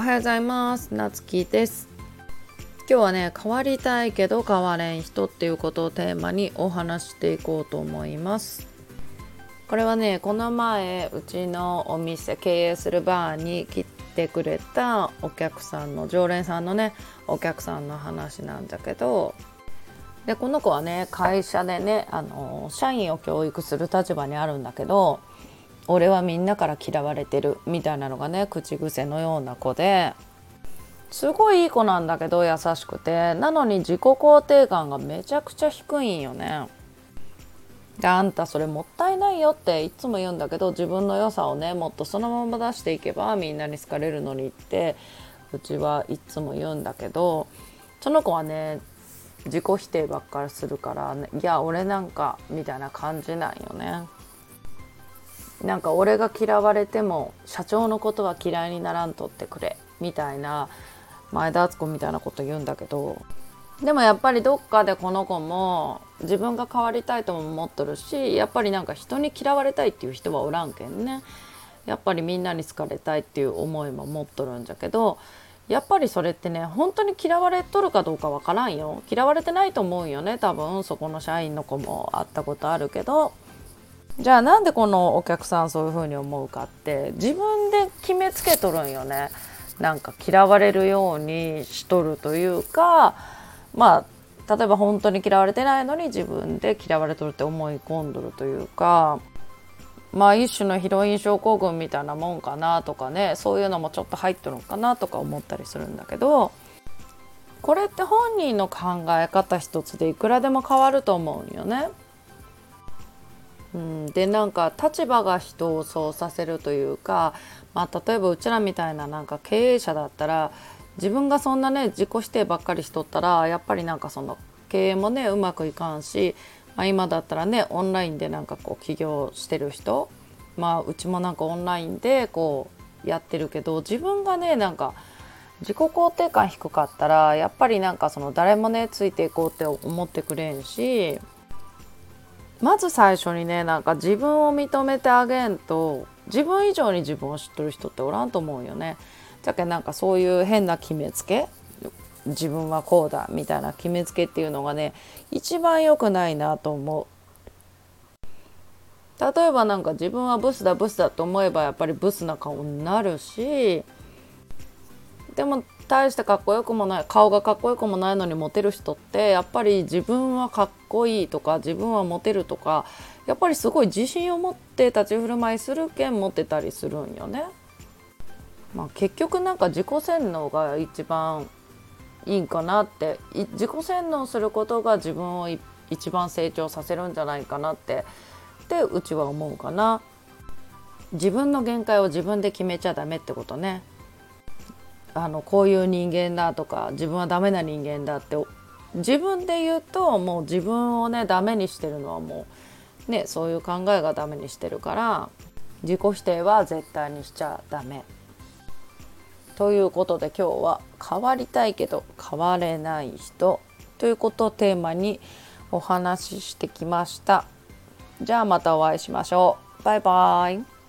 はようございます。なつきです。今日はね変わりたいけど変われん人っていうことをテーマにお話していこうと思います。これはねこの前うちのお店経営するバーに来てくれたお客さんの常連さんのねお客さんの話なんだけどでこの子はね会社でねあの社員を教育する立場にあるんだけど俺はみんなから嫌われてるみたいなのがね口癖のような子ですごいいい子なんだけど優しくてなのに自己肯定感がめちゃくちゃ低いんよね。であんたそれもったいないよっていつも言うんだけど自分の良さをねもっとそのまま出していけばみんなに好かれるのにってうちはいつも言うんだけどその子はね自己否定ばっかりするから、ね、いや俺なんかみたいな感じなんよね。なんか俺が嫌われても社長のことは嫌いにならんとってくれみたいな前田敦子みたいなこと言うんだけどでもやっぱりどっかでこの子も自分が変わりたいとも思っとるしやっぱりなんか人に嫌われたいっていう人はおらんけんね。やっぱりみんなに好かれたいっていう思いも持っとるんじゃけどやっぱりそれってね本当に嫌われとるかどうかわからんよ。嫌われてないと思うよね多分。そこの社員の子も会ったことあるけど。じゃあなんでこのお客さんそういう風に思うかって自分で決めつけとるんよねなんか嫌われるようにしとるというかまあ例えば本当に嫌われてないのに自分で嫌われとるって思い込んどるというかまあ一種のヒロイン症候群みたいなもんかなとかねそういうのもちょっと入ってるのかなとか思ったりするんだけどこれって本人の考え方一つでいくらでも変わると思うんよね。うん、でなんか立場が人をそうさせるというか、まあ、例えばうちらみたいななんか経営者だったら自分がそんなね自己否定ばっかりしとったらやっぱりなんかその経営もねうまくいかんし、まあ、今だったらねオンラインでなんかこう起業してる人まあうちもなんかオンラインでこうやってるけど自分がねなんか自己肯定感低かったらやっぱりなんかその誰もねついていこうって思ってくれんしまず最初にねなんか自分を認めてあげんと自分以上に自分を知ってる人っておらんと思うよね。じゃけなんかそういう変な決めつけ自分はこうだみたいな決めつけっていうのがね一番良くないなと思う。例えばなんか自分はブスだブスだと思えばやっぱりブスな顔になるしでも大してかっこよくもない顔がかっこよくもないのにモテる人ってやっぱり自分はかっこいいとか自分はモテるとかやっぱりすごい自信を持って立ち振る舞いするけんモテたりするんよね。まあ、結局なんか自己洗脳が一番いいかなって自己洗脳することが自分を一番成長させるんじゃないかなってってうちは思うかな。自分の限界を自分で決めちゃダメってことね。あのこういう人間だとか自分はダメな人間だって自分で言うともう自分をねダメにしてるのはもうねそういう考えがダメにしてるから自己否定は絶対にしちゃダメ。ということで今日は変わりたいけど変われない人ということをテーマにお話ししてきました。じゃあまたお会いしましょう。バイバイ。